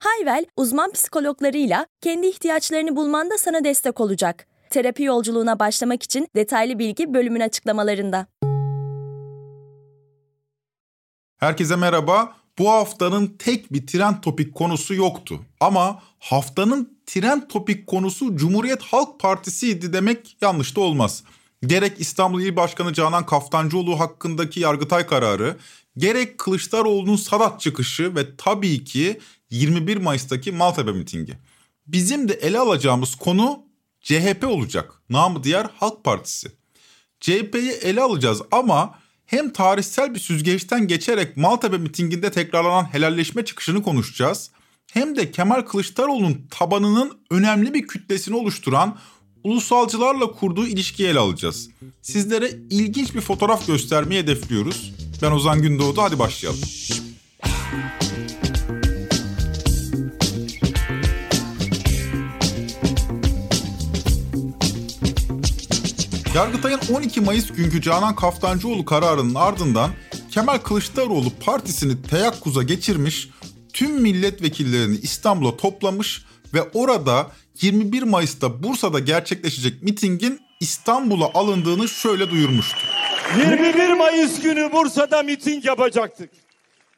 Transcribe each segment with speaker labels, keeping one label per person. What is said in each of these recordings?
Speaker 1: Hayvel, uzman psikologlarıyla kendi ihtiyaçlarını bulmanda sana destek olacak. Terapi yolculuğuna başlamak için detaylı bilgi bölümün açıklamalarında.
Speaker 2: Herkese merhaba. Bu haftanın tek bir trend topik konusu yoktu. Ama haftanın trend topik konusu Cumhuriyet Halk Partisi'ydi demek yanlış da olmaz. Gerek İstanbul İl Başkanı Canan Kaftancıoğlu hakkındaki Yargıtay kararı, gerek Kılıçdaroğlu'nun Sadat çıkışı ve tabii ki 21 Mayıs'taki Maltepe mitingi. Bizim de ele alacağımız konu CHP olacak. Namı diğer Halk Partisi. CHP'yi ele alacağız ama hem tarihsel bir süzgeçten geçerek Maltepe mitinginde tekrarlanan helalleşme çıkışını konuşacağız. Hem de Kemal Kılıçdaroğlu'nun tabanının önemli bir kütlesini oluşturan ulusalcılarla kurduğu ilişkiyi ele alacağız. Sizlere ilginç bir fotoğraf göstermeyi hedefliyoruz. Ben Ozan Gündoğdu, hadi başlayalım. Yargıtay'ın 12 Mayıs günkü Canan Kaftancıoğlu kararının ardından Kemal Kılıçdaroğlu partisini teyakkuza geçirmiş, tüm milletvekillerini İstanbul'a toplamış ve orada 21 Mayıs'ta Bursa'da gerçekleşecek mitingin İstanbul'a alındığını şöyle duyurmuştu.
Speaker 3: 21 Mayıs günü Bursa'da miting yapacaktık.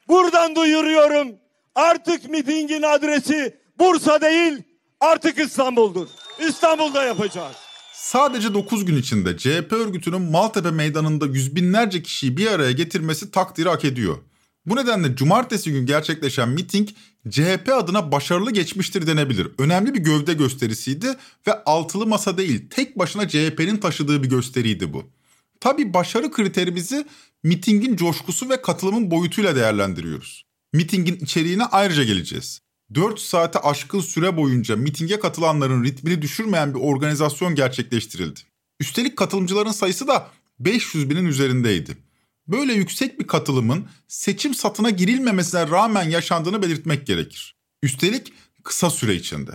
Speaker 3: Buradan duyuruyorum artık mitingin adresi Bursa değil artık İstanbul'dur. İstanbul'da yapacağız.
Speaker 2: Sadece 9 gün içinde CHP örgütünün Maltepe meydanında yüz binlerce kişiyi bir araya getirmesi takdiri hak ediyor. Bu nedenle cumartesi gün gerçekleşen miting CHP adına başarılı geçmiştir denebilir. Önemli bir gövde gösterisiydi ve altılı masa değil tek başına CHP'nin taşıdığı bir gösteriydi bu. Tabi başarı kriterimizi mitingin coşkusu ve katılımın boyutuyla değerlendiriyoruz. Mitingin içeriğine ayrıca geleceğiz. 4 saate aşkın süre boyunca mitinge katılanların ritmini düşürmeyen bir organizasyon gerçekleştirildi. Üstelik katılımcıların sayısı da 500 binin üzerindeydi. Böyle yüksek bir katılımın seçim satına girilmemesine rağmen yaşandığını belirtmek gerekir. Üstelik kısa süre içinde.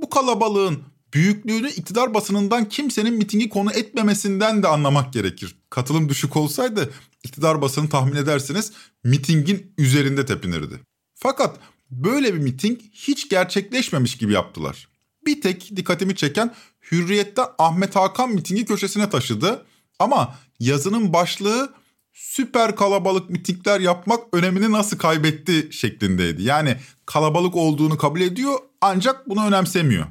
Speaker 2: Bu kalabalığın büyüklüğünü iktidar basınından kimsenin mitingi konu etmemesinden de anlamak gerekir. Katılım düşük olsaydı iktidar basını tahmin edersiniz mitingin üzerinde tepinirdi. Fakat böyle bir miting hiç gerçekleşmemiş gibi yaptılar. Bir tek dikkatimi çeken Hürriyet'ten Ahmet Hakan mitingi köşesine taşıdı. Ama yazının başlığı süper kalabalık mitingler yapmak önemini nasıl kaybetti şeklindeydi. Yani kalabalık olduğunu kabul ediyor ancak bunu önemsemiyor.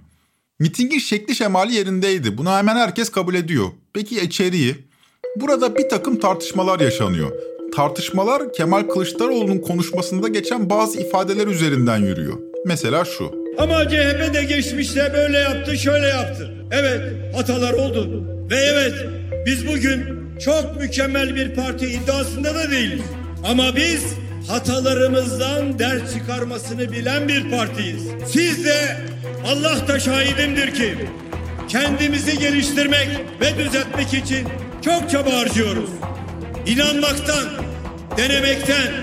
Speaker 2: Mitingin şekli şemali yerindeydi. Bunu hemen herkes kabul ediyor. Peki içeriği? Burada bir takım tartışmalar yaşanıyor. Tartışmalar Kemal Kılıçdaroğlu'nun konuşmasında geçen bazı ifadeler üzerinden yürüyor. Mesela şu.
Speaker 3: Ama CHP de geçmişte böyle yaptı, şöyle yaptı. Evet, hatalar oldu. Ve evet, biz bugün çok mükemmel bir parti iddiasında da değiliz. Ama biz hatalarımızdan ders çıkarmasını bilen bir partiyiz. Siz de Allah da şahidimdir ki kendimizi geliştirmek ve düzeltmek için çok çaba harcıyoruz. İnanmaktan, denemekten,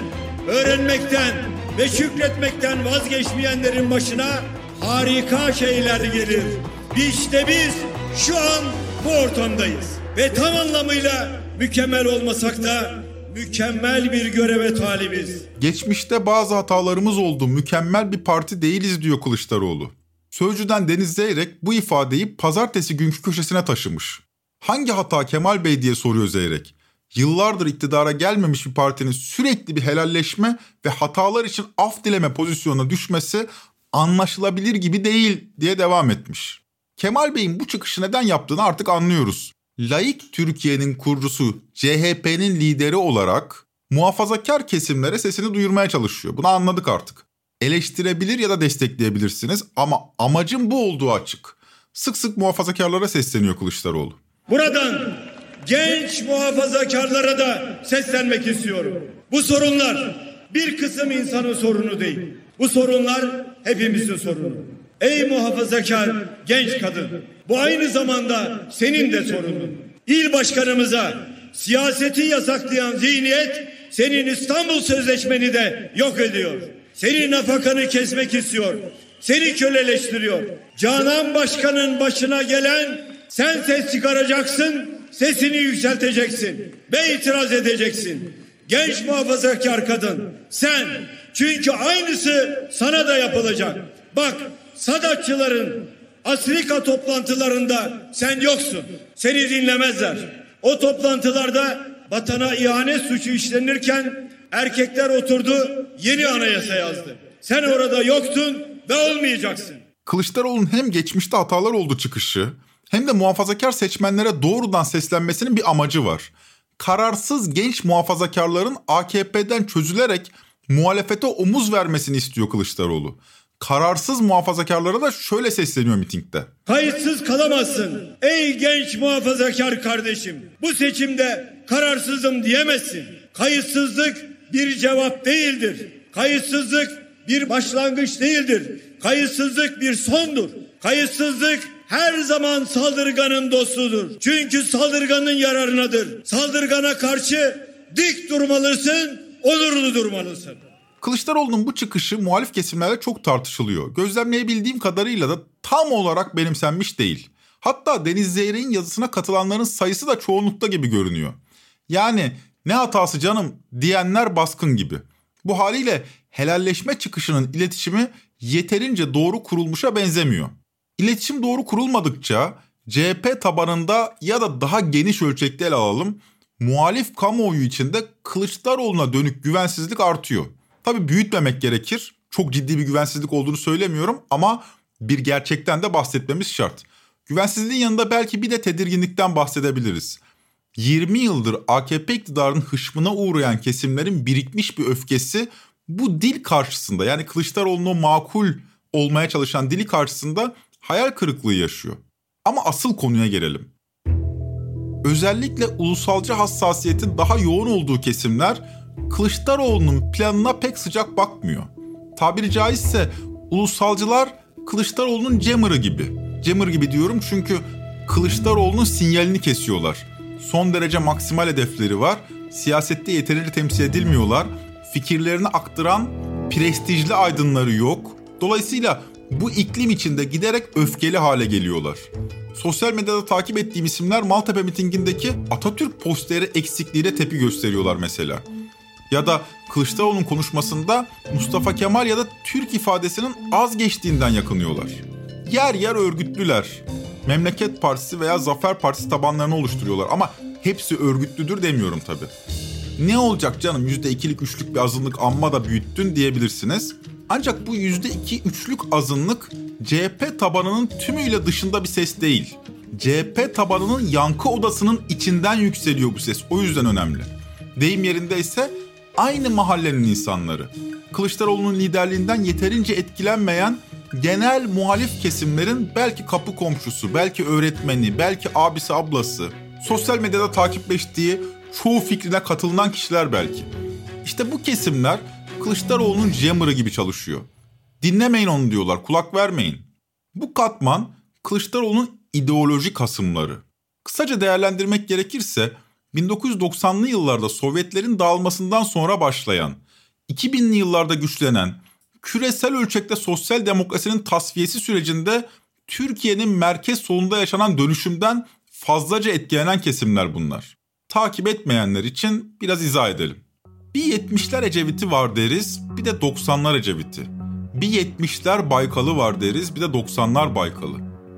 Speaker 3: öğrenmekten ve şükretmekten vazgeçmeyenlerin başına harika şeyler gelir. İşte biz şu an bu ortamdayız ve tam anlamıyla mükemmel olmasak da mükemmel bir göreve talibiz.
Speaker 2: Geçmişte bazı hatalarımız oldu. Mükemmel bir parti değiliz diyor Kılıçdaroğlu. Sözcüden Deniz Zeyrek bu ifadeyi pazartesi günkü köşesine taşımış. Hangi hata Kemal Bey diye soruyor Zeyrek. Yıllardır iktidara gelmemiş bir partinin sürekli bir helalleşme ve hatalar için af dileme pozisyonuna düşmesi anlaşılabilir gibi değil diye devam etmiş. Kemal Bey'in bu çıkışı neden yaptığını artık anlıyoruz. Laik Türkiye'nin kurucusu CHP'nin lideri olarak muhafazakar kesimlere sesini duyurmaya çalışıyor. Bunu anladık artık. Eleştirebilir ya da destekleyebilirsiniz ama amacın bu olduğu açık. Sık sık muhafazakarlara sesleniyor Kılıçdaroğlu.
Speaker 3: Buradan genç muhafazakarlara da seslenmek istiyorum. Bu sorunlar bir kısım insanın sorunu değil. Bu sorunlar hepimizin sorunu. Ey muhafazakar genç kadın Bu aynı zamanda senin de sorunun. İl başkanımıza siyaseti yasaklayan zihniyet senin İstanbul Sözleşmeni de yok ediyor. Senin nafakanı kesmek istiyor. Seni köleleştiriyor. Canan Başkan'ın başına gelen sen ses çıkaracaksın, sesini yükselteceksin ve itiraz edeceksin. Genç muhafazakar kadın sen çünkü aynısı sana da yapılacak. Bak Sadatçıların Afrika toplantılarında sen yoksun. Seni dinlemezler. O toplantılarda vatana ihanet suçu işlenirken erkekler oturdu yeni anayasa yazdı. Sen orada yoktun ve olmayacaksın.
Speaker 2: Kılıçdaroğlu'nun hem geçmişte hatalar oldu çıkışı hem de muhafazakar seçmenlere doğrudan seslenmesinin bir amacı var. Kararsız genç muhafazakarların AKP'den çözülerek muhalefete omuz vermesini istiyor Kılıçdaroğlu. Kararsız muhafazakarlara da şöyle sesleniyor mitingde.
Speaker 3: Kayıtsız kalamazsın ey genç muhafazakar kardeşim. Bu seçimde kararsızım diyemezsin. Kayıtsızlık bir cevap değildir. Kayıtsızlık bir başlangıç değildir. Kayıtsızlık bir sondur. Kayıtsızlık her zaman saldırganın dostudur. Çünkü saldırganın yararınadır. Saldırgana karşı dik durmalısın, onurlu durmalısın.
Speaker 2: Kılıçdaroğlu'nun bu çıkışı muhalif kesimlerde çok tartışılıyor. Gözlemleyebildiğim kadarıyla da tam olarak benimsenmiş değil. Hatta Deniz Zeyrek'in yazısına katılanların sayısı da çoğunlukta gibi görünüyor. Yani ne hatası canım diyenler baskın gibi. Bu haliyle helalleşme çıkışının iletişimi yeterince doğru kurulmuşa benzemiyor. İletişim doğru kurulmadıkça CHP tabanında ya da daha geniş ölçekte ele alalım muhalif kamuoyu içinde Kılıçdaroğlu'na dönük güvensizlik artıyor. Tabii büyütmemek gerekir. Çok ciddi bir güvensizlik olduğunu söylemiyorum ama bir gerçekten de bahsetmemiz şart. Güvensizliğin yanında belki bir de tedirginlikten bahsedebiliriz. 20 yıldır AKP iktidarının hışmına uğrayan kesimlerin birikmiş bir öfkesi bu dil karşısında yani Kılıçdaroğlu'nun makul olmaya çalışan dili karşısında hayal kırıklığı yaşıyor. Ama asıl konuya gelelim. Özellikle ulusalcı hassasiyetin daha yoğun olduğu kesimler Kılıçdaroğlu'nun planına pek sıcak bakmıyor. Tabiri caizse ulusalcılar Kılıçdaroğlu'nun Cemmer'ı gibi. Cemmer gibi diyorum çünkü Kılıçdaroğlu'nun sinyalini kesiyorlar. Son derece maksimal hedefleri var. Siyasette yeterince temsil edilmiyorlar. Fikirlerini aktaran prestijli aydınları yok. Dolayısıyla bu iklim içinde giderek öfkeli hale geliyorlar. Sosyal medyada takip ettiğim isimler Maltepe mitingindeki Atatürk posteri eksikliğiyle tepki gösteriyorlar mesela. Ya da Kılıçdaroğlu'nun konuşmasında Mustafa Kemal ya da Türk ifadesinin az geçtiğinden yakınıyorlar. Yer yer örgütlüler. Memleket Partisi veya Zafer Partisi tabanlarını oluşturuyorlar ama hepsi örgütlüdür demiyorum tabi. Ne olacak canım %2'lik üçlük bir azınlık amma da büyüttün diyebilirsiniz. Ancak bu %2 üçlük azınlık CHP tabanının tümüyle dışında bir ses değil. CHP tabanının yankı odasının içinden yükseliyor bu ses. O yüzden önemli. Deyim yerinde ise aynı mahallenin insanları. Kılıçdaroğlu'nun liderliğinden yeterince etkilenmeyen genel muhalif kesimlerin belki kapı komşusu, belki öğretmeni, belki abisi ablası, sosyal medyada takipleştiği çoğu fikrine katılınan kişiler belki. İşte bu kesimler Kılıçdaroğlu'nun jammer'ı gibi çalışıyor. Dinlemeyin onu diyorlar, kulak vermeyin. Bu katman Kılıçdaroğlu'nun ideolojik hasımları. Kısaca değerlendirmek gerekirse 1990'lı yıllarda Sovyetlerin dağılmasından sonra başlayan, 2000'li yıllarda güçlenen, küresel ölçekte sosyal demokrasinin tasfiyesi sürecinde Türkiye'nin merkez solunda yaşanan dönüşümden fazlaca etkilenen kesimler bunlar. Takip etmeyenler için biraz izah edelim. Bir 70'ler Ecevit'i var deriz, bir de 90'lar Ecevit'i. Bir 70'ler Baykal'ı var deriz, bir de 90'lar Baykal'ı.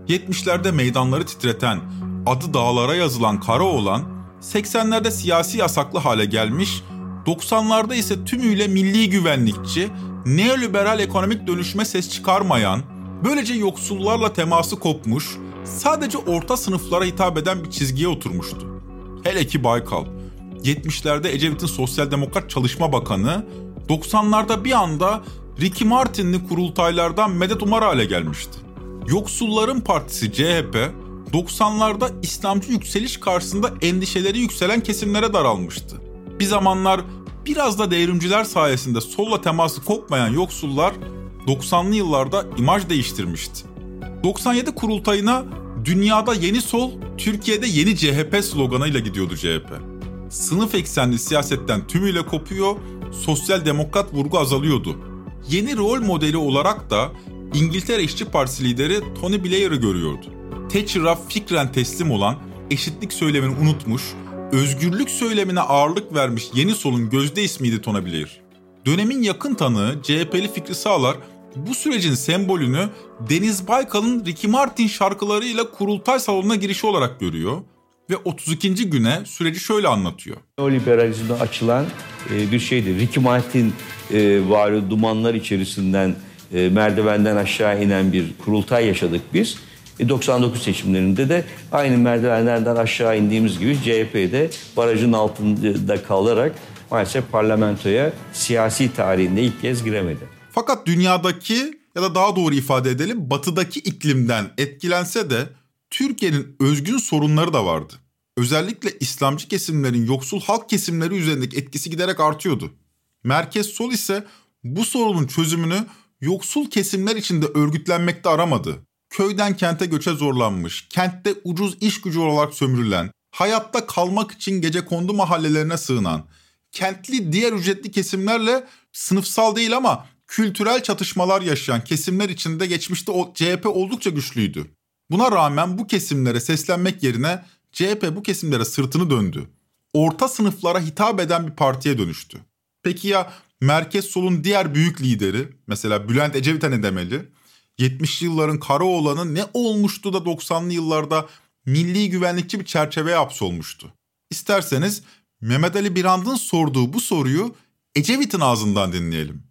Speaker 2: 70'lerde meydanları titreten, adı dağlara yazılan Karaoğlan, 80'lerde siyasi yasaklı hale gelmiş, 90'larda ise tümüyle milli güvenlikçi, neoliberal ekonomik dönüşme ses çıkarmayan, böylece yoksullarla teması kopmuş, sadece orta sınıflara hitap eden bir çizgiye oturmuştu. Hele ki Baykal. 70'lerde Ecevit'in Sosyal Demokrat Çalışma Bakanı, 90'larda bir anda Ricky Martin'li kurultaylardan medet umar hale gelmişti. Yoksulların Partisi CHP, 90'larda İslamcı yükseliş karşısında endişeleri yükselen kesimlere daralmıştı. Bir zamanlar biraz da devrimciler sayesinde solla teması kopmayan yoksullar 90'lı yıllarda imaj değiştirmişti. 97 kurultayına Dünyada yeni sol, Türkiye'de yeni CHP sloganıyla gidiyordu CHP. Sınıf eksenli siyasetten tümüyle kopuyor, sosyal demokrat vurgu azalıyordu. Yeni rol modeli olarak da İngiltere İşçi Partisi lideri Tony Blair'ı görüyordu. Thatcher'a fikren teslim olan, eşitlik söylemini unutmuş, özgürlük söylemine ağırlık vermiş yeni solun gözde ismiydi Tony Blair. Dönemin yakın tanığı CHP'li Fikri Sağlar bu sürecin sembolünü Deniz Baykal'ın Ricky Martin şarkılarıyla kurultay salonuna girişi olarak görüyor ve 32. güne süreci şöyle anlatıyor.
Speaker 4: Neoliberalizme açılan e, bir şeydi. Ricky Martin e, varı dumanlar içerisinden e, merdivenden aşağı inen bir kurultay yaşadık biz. 99 seçimlerinde de aynı merdivenlerden aşağı indiğimiz gibi CHP'de barajın altında kalarak maalesef parlamentoya siyasi tarihinde ilk kez giremedi.
Speaker 2: Fakat dünyadaki ya da daha doğru ifade edelim batıdaki iklimden etkilense de Türkiye'nin özgün sorunları da vardı. Özellikle İslamcı kesimlerin yoksul halk kesimleri üzerindeki etkisi giderek artıyordu. Merkez sol ise bu sorunun çözümünü yoksul kesimler içinde örgütlenmekte aramadı. Köyden kente göçe zorlanmış, kentte ucuz iş gücü olarak sömürülen, hayatta kalmak için gece kondu mahallelerine sığınan, kentli diğer ücretli kesimlerle sınıfsal değil ama kültürel çatışmalar yaşayan kesimler içinde geçmişte CHP oldukça güçlüydü. Buna rağmen bu kesimlere seslenmek yerine CHP bu kesimlere sırtını döndü. Orta sınıflara hitap eden bir partiye dönüştü. Peki ya merkez solun diğer büyük lideri mesela Bülent Ecevit'e ne demeli? 70'li yılların Karaoğlan'ı ne olmuştu da 90'lı yıllarda milli güvenlikçi bir çerçeveye hapsolmuştu. İsterseniz Mehmet Ali Birand'ın sorduğu bu soruyu Ecevit'in ağzından dinleyelim.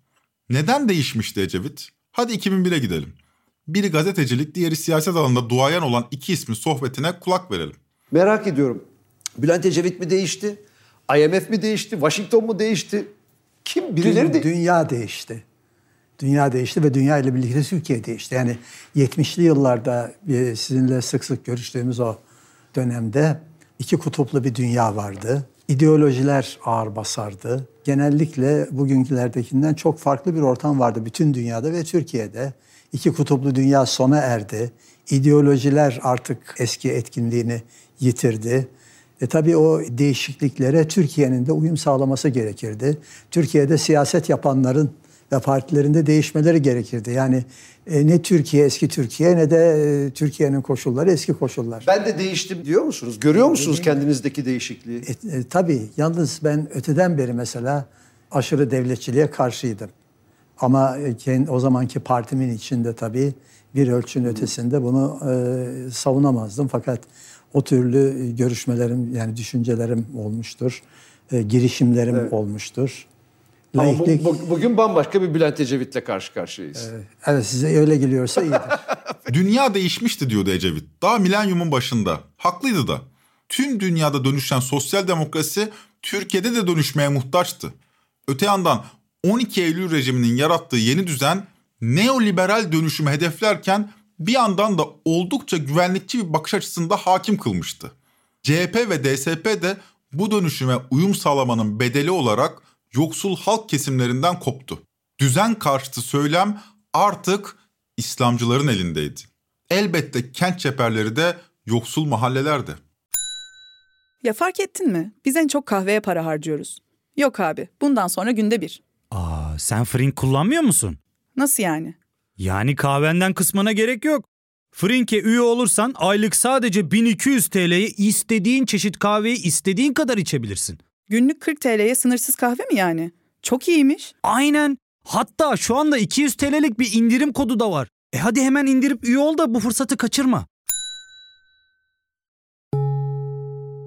Speaker 2: Neden değişmişti Ecevit? Hadi 2001'e gidelim. Biri gazetecilik, diğeri siyaset alanında duayen olan iki ismin sohbetine kulak verelim.
Speaker 5: Merak ediyorum. Bülent Ecevit mi değişti? IMF mi değişti? Washington mu değişti? Kim? Birileri de...
Speaker 6: Dünya değişti. Dünya değişti ve dünya ile birlikte Türkiye değişti. Yani 70'li yıllarda sizinle sık sık görüştüğümüz o dönemde iki kutuplu bir dünya vardı. İdeolojiler ağır basardı. Genellikle bugünkülerdekinden çok farklı bir ortam vardı bütün dünyada ve Türkiye'de. İki kutuplu dünya sona erdi. İdeolojiler artık eski etkinliğini yitirdi. E tabii o değişikliklere Türkiye'nin de uyum sağlaması gerekirdi. Türkiye'de siyaset yapanların ve partilerinde değişmeleri gerekirdi. Yani e, ne Türkiye eski Türkiye ne de e, Türkiye'nin koşulları eski koşullar.
Speaker 5: Ben de değiştim diyor musunuz? Görüyor musunuz kendinizdeki değişikliği?
Speaker 6: E, e, tabii. Yalnız ben öteden beri mesela aşırı devletçiliğe karşıydım. Ama e, o zamanki partimin içinde tabii bir ölçünün ötesinde bunu e, savunamazdım. Fakat o türlü görüşmelerim yani düşüncelerim olmuştur. E, girişimlerim evet. olmuştur.
Speaker 5: Ama bu, bu, bugün bambaşka bir Bülent Ecevit'le karşı karşıyayız.
Speaker 6: Evet, evet size öyle geliyorsa iyidir.
Speaker 2: Dünya değişmişti diyordu Ecevit. Daha milenyumun başında. Haklıydı da. Tüm dünyada dönüşen sosyal demokrasi Türkiye'de de dönüşmeye muhtaçtı. Öte yandan 12 Eylül rejiminin yarattığı yeni düzen neoliberal dönüşümü hedeflerken bir yandan da oldukça güvenlikçi bir bakış açısında hakim kılmıştı. CHP ve DSP de bu dönüşüme uyum sağlamanın bedeli olarak yoksul halk kesimlerinden koptu. Düzen karşıtı söylem artık İslamcıların elindeydi. Elbette kent çeperleri de yoksul mahallelerde.
Speaker 7: Ya fark ettin mi? Biz en çok kahveye para harcıyoruz. Yok abi, bundan sonra günde bir.
Speaker 8: Aa, sen Frink kullanmıyor musun?
Speaker 7: Nasıl yani?
Speaker 8: Yani kahvenden kısmına gerek yok. Frink'e üye olursan aylık sadece 1200 TL'ye istediğin çeşit kahveyi istediğin kadar içebilirsin.
Speaker 7: Günlük 40 TL'ye sınırsız kahve mi yani? Çok iyiymiş.
Speaker 8: Aynen. Hatta şu anda 200 TL'lik bir indirim kodu da var. E hadi hemen indirip üye ol da bu fırsatı kaçırma.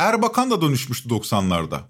Speaker 2: Erbakan da dönüşmüştü 90'larda.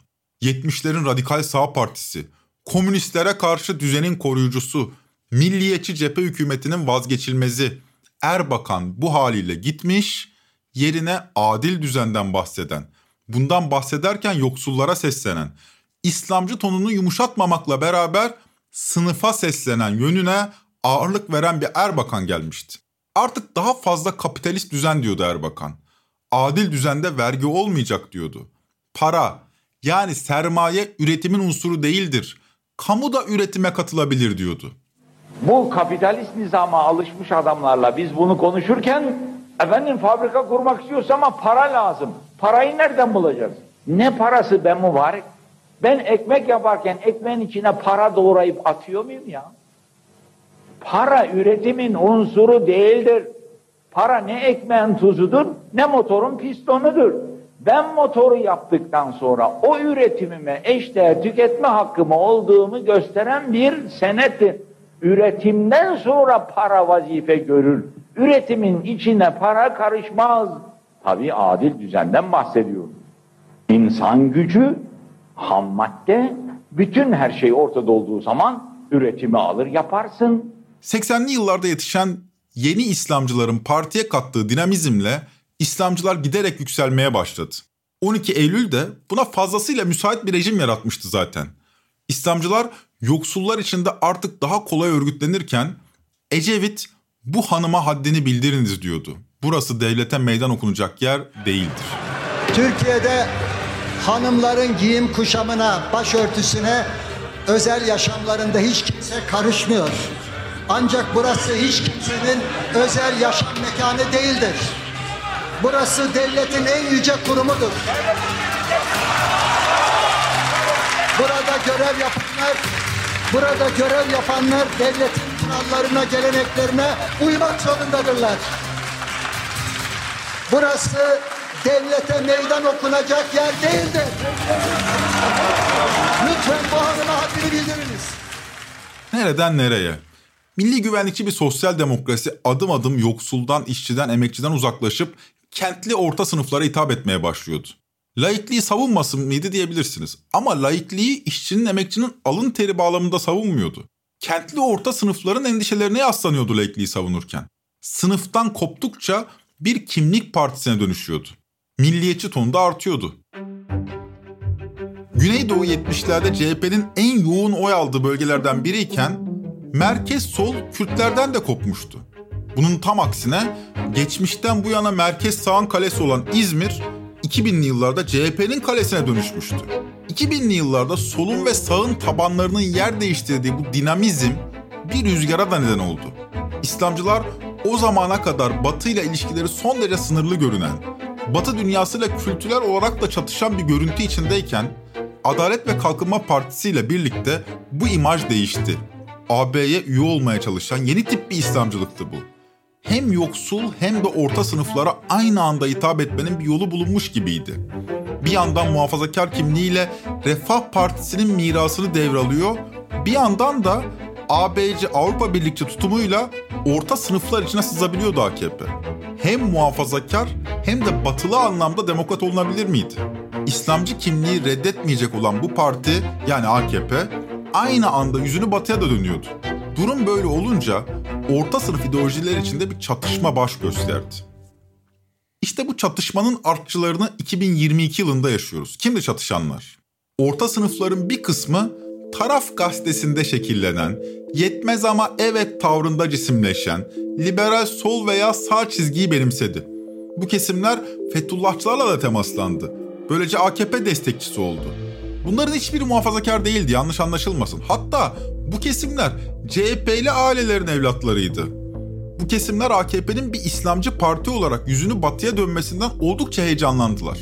Speaker 2: 70'lerin radikal sağ partisi, komünistlere karşı düzenin koruyucusu, milliyetçi cephe hükümetinin vazgeçilmezi. Erbakan bu haliyle gitmiş, yerine adil düzenden bahseden, bundan bahsederken yoksullara seslenen, İslamcı tonunu yumuşatmamakla beraber sınıfa seslenen yönüne ağırlık veren bir Erbakan gelmişti. Artık daha fazla kapitalist düzen diyordu Erbakan. Adil düzende vergi olmayacak diyordu. Para yani sermaye üretimin unsuru değildir. Kamu da üretime katılabilir diyordu.
Speaker 9: Bu kapitalist nizama alışmış adamlarla biz bunu konuşurken efendim fabrika kurmak istiyorsa ama para lazım. Parayı nereden bulacağız? Ne parası ben mübarek? Ben ekmek yaparken ekmeğin içine para doğrayıp atıyor muyum ya? Para üretimin unsuru değildir. Para ne ekmeğin tuzudur ne motorun pistonudur. Ben motoru yaptıktan sonra o üretimime eşdeğer tüketme hakkımı olduğumu gösteren bir senettir. Üretimden sonra para vazife görür. Üretimin içine para karışmaz. Tabi adil düzenden bahsediyorum. İnsan gücü, ham madde, bütün her şey ortada olduğu zaman üretimi alır yaparsın.
Speaker 2: 80'li yıllarda yetişen yeni İslamcıların partiye kattığı dinamizmle İslamcılar giderek yükselmeye başladı. 12 Eylül'de buna fazlasıyla müsait bir rejim yaratmıştı zaten. İslamcılar yoksullar içinde artık daha kolay örgütlenirken Ecevit bu hanıma haddini bildiriniz diyordu. Burası devlete meydan okunacak yer değildir.
Speaker 10: Türkiye'de hanımların giyim kuşamına, başörtüsüne, özel yaşamlarında hiç kimse karışmıyor. Ancak burası hiç kimsenin özel yaşam mekanı değildir. Burası devletin en yüce kurumudur. Burada görev yapanlar, burada görev yapanlar devletin kurallarına, geleneklerine uymak zorundadırlar. Burası devlete meydan okunacak yer değildir. Lütfen bu hanıma haddini bildiriniz.
Speaker 2: Nereden nereye? Milli güvenlikçi bir sosyal demokrasi adım adım yoksuldan, işçiden, emekçiden uzaklaşıp kentli orta sınıflara hitap etmeye başlıyordu. Laikliği savunmasın mıydı diyebilirsiniz. Ama laikliği işçinin, emekçinin alın teri bağlamında savunmuyordu. Kentli orta sınıfların endişelerine yaslanıyordu laikliği savunurken. Sınıftan koptukça bir kimlik partisine dönüşüyordu. Milliyetçi tonu da artıyordu. Güneydoğu 70'lerde CHP'nin en yoğun oy aldığı bölgelerden biriyken merkez sol Kürtlerden de kopmuştu. Bunun tam aksine geçmişten bu yana merkez sağın kalesi olan İzmir 2000'li yıllarda CHP'nin kalesine dönüşmüştü. 2000'li yıllarda solun ve sağın tabanlarının yer değiştirdiği bu dinamizm bir rüzgara da neden oldu. İslamcılar o zamana kadar Batı ile ilişkileri son derece sınırlı görünen, Batı dünyasıyla kültürel olarak da çatışan bir görüntü içindeyken Adalet ve Kalkınma Partisi ile birlikte bu imaj değişti. AB'ye üye olmaya çalışan yeni tip bir İslamcılıktı bu. Hem yoksul hem de orta sınıflara aynı anda hitap etmenin bir yolu bulunmuş gibiydi. Bir yandan muhafazakar kimliğiyle Refah Partisi'nin mirasını devralıyor, bir yandan da ABC Avrupa Birlikçi tutumuyla orta sınıflar içine sızabiliyordu AKP. Hem muhafazakar hem de batılı anlamda demokrat olunabilir miydi? İslamcı kimliği reddetmeyecek olan bu parti yani AKP aynı anda yüzünü batıya da dönüyordu. Durum böyle olunca orta sınıf ideolojiler içinde bir çatışma baş gösterdi. İşte bu çatışmanın artçılarını 2022 yılında yaşıyoruz. Kimdi çatışanlar? Orta sınıfların bir kısmı Taraf gazetesinde şekillenen, yetmez ama evet tavrında cisimleşen, liberal sol veya sağ çizgiyi benimsedi. Bu kesimler Fethullahçılarla da temaslandı. Böylece AKP destekçisi oldu. Bunların hiçbiri muhafazakar değildi yanlış anlaşılmasın. Hatta bu kesimler CHP'li ailelerin evlatlarıydı. Bu kesimler AKP'nin bir İslamcı parti olarak yüzünü batıya dönmesinden oldukça heyecanlandılar.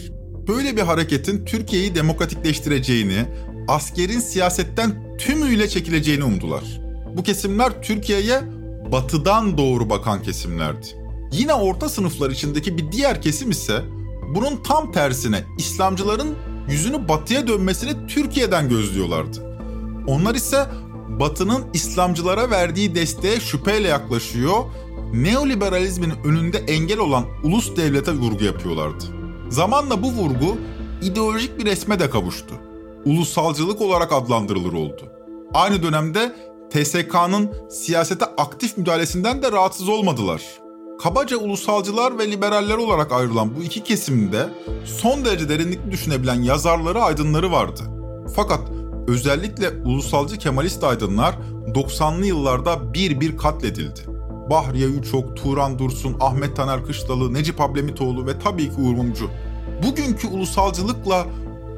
Speaker 2: Böyle bir hareketin Türkiye'yi demokratikleştireceğini, askerin siyasetten tümüyle çekileceğini umdular. Bu kesimler Türkiye'ye batıdan doğru bakan kesimlerdi. Yine orta sınıflar içindeki bir diğer kesim ise bunun tam tersine İslamcıların yüzünü batıya dönmesini Türkiye'den gözlüyorlardı. Onlar ise Batı'nın İslamcılara verdiği desteğe şüpheyle yaklaşıyor, neoliberalizmin önünde engel olan ulus devlete vurgu yapıyorlardı. Zamanla bu vurgu ideolojik bir resme de kavuştu. Ulusalcılık olarak adlandırılır oldu. Aynı dönemde TSK'nın siyasete aktif müdahalesinden de rahatsız olmadılar. Kabaca ulusalcılar ve liberaller olarak ayrılan bu iki kesimde son derece derinlikli düşünebilen yazarları, aydınları vardı. Fakat özellikle ulusalcı Kemalist aydınlar 90'lı yıllarda bir bir katledildi. Bahriye Üçok, Turan Dursun, Ahmet Taner Kışlalı, Necip Ablemitoğlu ve tabii ki Uğur Mumcu. Bugünkü ulusalcılıkla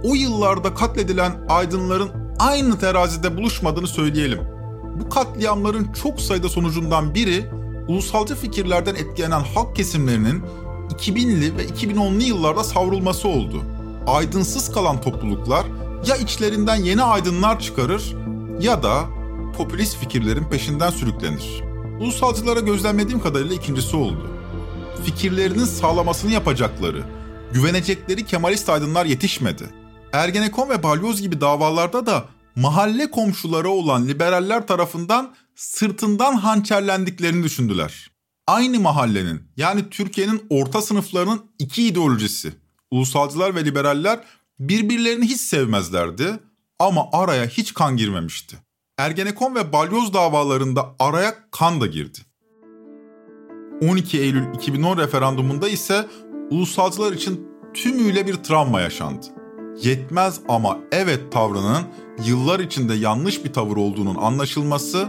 Speaker 2: o yıllarda katledilen aydınların aynı terazide buluşmadığını söyleyelim. Bu katliamların çok sayıda sonucundan biri ulusalcı fikirlerden etkilenen halk kesimlerinin 2000'li ve 2010'lu yıllarda savrulması oldu. Aydınsız kalan topluluklar ya içlerinden yeni aydınlar çıkarır ya da popülist fikirlerin peşinden sürüklenir. Ulusalcılara gözlemlediğim kadarıyla ikincisi oldu. Fikirlerinin sağlamasını yapacakları, güvenecekleri Kemalist aydınlar yetişmedi. Ergenekon ve Balyoz gibi davalarda da mahalle komşuları olan liberaller tarafından sırtından hançerlendiklerini düşündüler. Aynı mahallenin yani Türkiye'nin orta sınıflarının iki ideolojisi, ulusalcılar ve liberaller birbirlerini hiç sevmezlerdi ama araya hiç kan girmemişti. Ergenekon ve Balyoz davalarında araya kan da girdi. 12 Eylül 2010 referandumunda ise ulusalcılar için tümüyle bir travma yaşandı. Yetmez ama evet tavrının yıllar içinde yanlış bir tavır olduğunun anlaşılması,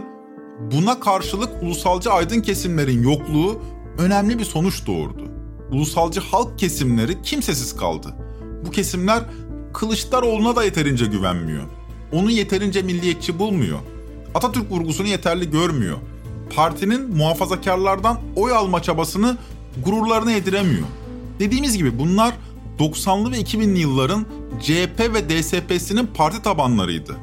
Speaker 2: buna karşılık ulusalcı aydın kesimlerin yokluğu önemli bir sonuç doğurdu. Ulusalcı halk kesimleri kimsesiz kaldı. Bu kesimler Kılıçdaroğlu'na da yeterince güvenmiyor. Onu yeterince milliyetçi bulmuyor. Atatürk vurgusunu yeterli görmüyor. Partinin muhafazakarlardan oy alma çabasını gururlarına yediremiyor. Dediğimiz gibi bunlar 90'lı ve 2000'li yılların CHP ve DSP'sinin parti tabanlarıydı.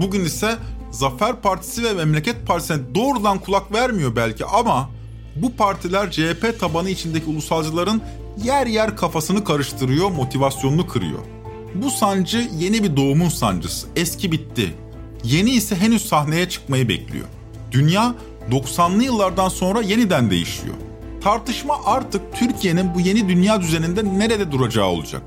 Speaker 2: Bugün ise Zafer Partisi ve Memleket Partisi'ne doğrudan kulak vermiyor belki ama bu partiler CHP tabanı içindeki ulusalcıların yer yer kafasını karıştırıyor, motivasyonunu kırıyor. Bu sancı yeni bir doğumun sancısı. Eski bitti. Yeni ise henüz sahneye çıkmayı bekliyor. Dünya 90'lı yıllardan sonra yeniden değişiyor. Tartışma artık Türkiye'nin bu yeni dünya düzeninde nerede duracağı olacak.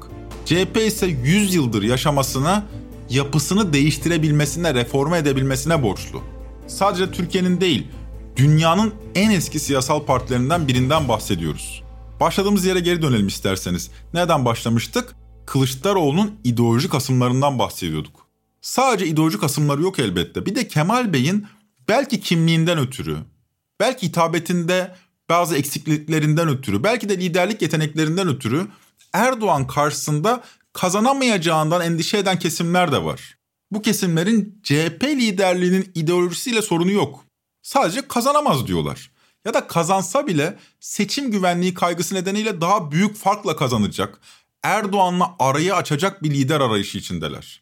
Speaker 2: CHP ise 100 yıldır yaşamasına, yapısını değiştirebilmesine, reforme edebilmesine borçlu. Sadece Türkiye'nin değil, dünyanın en eski siyasal partilerinden birinden bahsediyoruz. Başladığımız yere geri dönelim isterseniz. Neden başlamıştık? Kılıçdaroğlu'nun ideolojik asımlarından bahsediyorduk. Sadece ideolojik asımları yok elbette. Bir de Kemal Bey'in belki kimliğinden ötürü, belki hitabetinde bazı eksikliklerinden ötürü, belki de liderlik yeteneklerinden ötürü Erdoğan karşısında kazanamayacağından endişe eden kesimler de var. Bu kesimlerin CHP liderliğinin ideolojisiyle sorunu yok. Sadece kazanamaz diyorlar. Ya da kazansa bile seçim güvenliği kaygısı nedeniyle daha büyük farkla kazanacak, Erdoğan'la arayı açacak bir lider arayışı içindeler.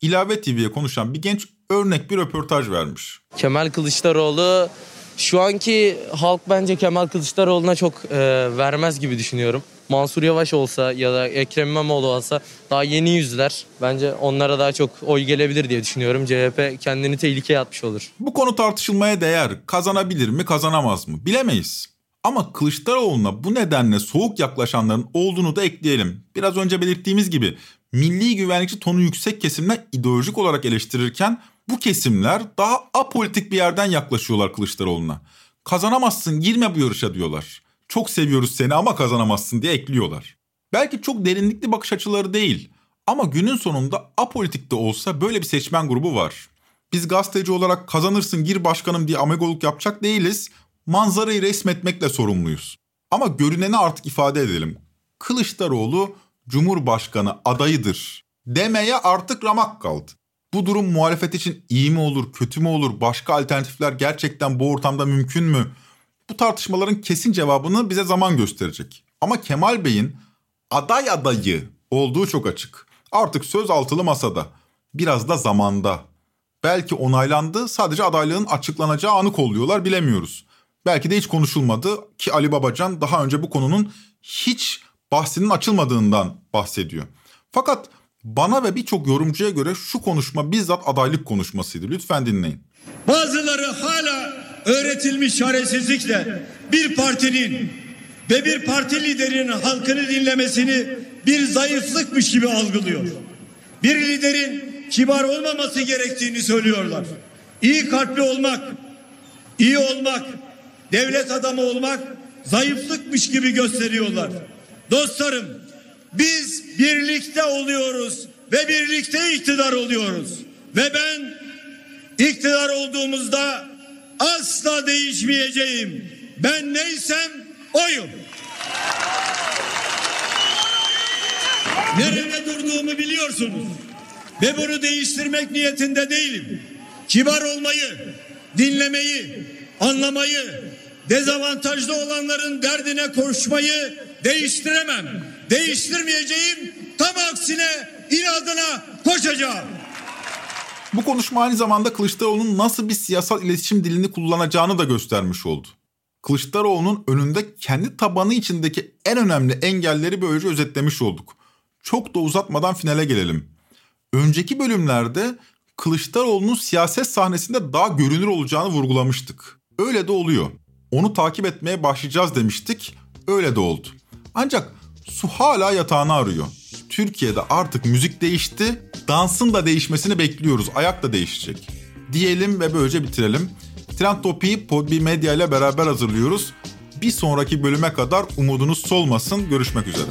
Speaker 2: İlave TV'ye konuşan bir genç örnek bir röportaj vermiş.
Speaker 11: Kemal Kılıçdaroğlu şu anki halk bence Kemal Kılıçdaroğlu'na çok e, vermez gibi düşünüyorum. Mansur Yavaş olsa ya da Ekrem İmamoğlu olsa daha yeni yüzler. Bence onlara daha çok oy gelebilir diye düşünüyorum. CHP kendini tehlikeye atmış olur.
Speaker 2: Bu konu tartışılmaya değer. Kazanabilir mi, kazanamaz mı? Bilemeyiz. Ama Kılıçdaroğlu'na bu nedenle soğuk yaklaşanların olduğunu da ekleyelim. Biraz önce belirttiğimiz gibi milli güvenlikçi tonu yüksek kesimler ideolojik olarak eleştirirken bu kesimler daha apolitik bir yerden yaklaşıyorlar Kılıçdaroğlu'na. Kazanamazsın girme bu yarışa diyorlar. Çok seviyoruz seni ama kazanamazsın diye ekliyorlar. Belki çok derinlikli bakış açıları değil ama günün sonunda apolitik de olsa böyle bir seçmen grubu var. Biz gazeteci olarak kazanırsın gir başkanım diye amegoluk yapacak değiliz. Manzarayı resmetmekle sorumluyuz. Ama görüneni artık ifade edelim. Kılıçdaroğlu Cumhurbaşkanı adayıdır demeye artık ramak kaldı. Bu durum muhalefet için iyi mi olur, kötü mü olur, başka alternatifler gerçekten bu ortamda mümkün mü? Bu tartışmaların kesin cevabını bize zaman gösterecek. Ama Kemal Bey'in aday adayı olduğu çok açık. Artık söz altılı masada. Biraz da zamanda. Belki onaylandı sadece adaylığın açıklanacağı anı kolluyorlar bilemiyoruz. Belki de hiç konuşulmadı ki Ali Babacan daha önce bu konunun hiç bahsinin açılmadığından bahsediyor. Fakat bana ve birçok yorumcuya göre şu konuşma bizzat adaylık konuşmasıydı. Lütfen dinleyin.
Speaker 3: Bazıları hala öğretilmiş çaresizlikle bir partinin ve bir parti liderinin halkını dinlemesini bir zayıflıkmış gibi algılıyor. Bir liderin kibar olmaması gerektiğini söylüyorlar. İyi kalpli olmak, iyi olmak, devlet adamı olmak zayıflıkmış gibi gösteriyorlar. Dostlarım biz birlikte oluyoruz ve birlikte iktidar oluyoruz. Ve ben iktidar olduğumuzda asla değişmeyeceğim. Ben neysem oyum. Nerede durduğumu biliyorsunuz. Ve bunu değiştirmek niyetinde değilim. Kibar olmayı, dinlemeyi, anlamayı, dezavantajlı olanların derdine koşmayı değiştiremem. Değiştirmeyeceğim. Tam aksine inadına koşacağım.
Speaker 2: Bu konuşma aynı zamanda Kılıçdaroğlu'nun nasıl bir siyasal iletişim dilini kullanacağını da göstermiş oldu. Kılıçdaroğlu'nun önünde kendi tabanı içindeki en önemli engelleri böylece özetlemiş olduk. Çok da uzatmadan finale gelelim. Önceki bölümlerde Kılıçdaroğlu'nun siyaset sahnesinde daha görünür olacağını vurgulamıştık. Öyle de oluyor. Onu takip etmeye başlayacağız demiştik. Öyle de oldu. Ancak su hala yatağını arıyor. Türkiye'de artık müzik değişti. Dansın da değişmesini bekliyoruz. Ayak da değişecek. Diyelim ve böylece bitirelim. Trend Topi'yi Podbi Medya ile beraber hazırlıyoruz. Bir sonraki bölüme kadar umudunuz solmasın. Görüşmek üzere.